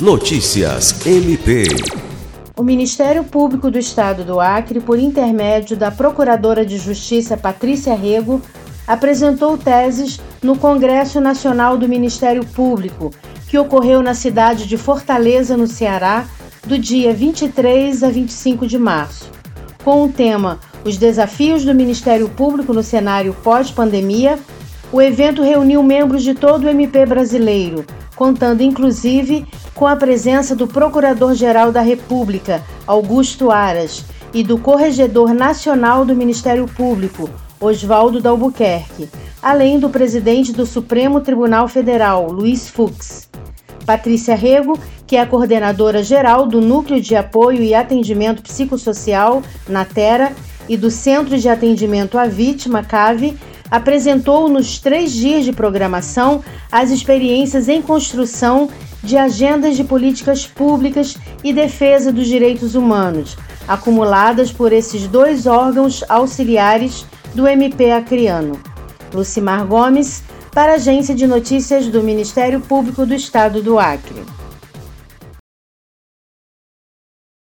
Notícias MP. O Ministério Público do Estado do Acre, por intermédio da Procuradora de Justiça Patrícia Rego, apresentou teses no Congresso Nacional do Ministério Público, que ocorreu na cidade de Fortaleza, no Ceará, do dia 23 a 25 de março, com o tema Os desafios do Ministério Público no cenário pós-pandemia. O evento reuniu membros de todo o MP brasileiro, contando inclusive com a presença do Procurador-Geral da República, Augusto Aras, e do Corregedor Nacional do Ministério Público, Oswaldo Dalbuquerque, além do presidente do Supremo Tribunal Federal, Luiz Fux. Patrícia Rego, que é a coordenadora geral do Núcleo de Apoio e Atendimento Psicossocial, NATERA, e do Centro de Atendimento à Vítima, CAVE, apresentou nos três dias de programação as experiências em construção de agendas de políticas públicas e defesa dos direitos humanos, acumuladas por esses dois órgãos auxiliares do MP Acreano. Lucimar Gomes, para a Agência de Notícias do Ministério Público do Estado do Acre.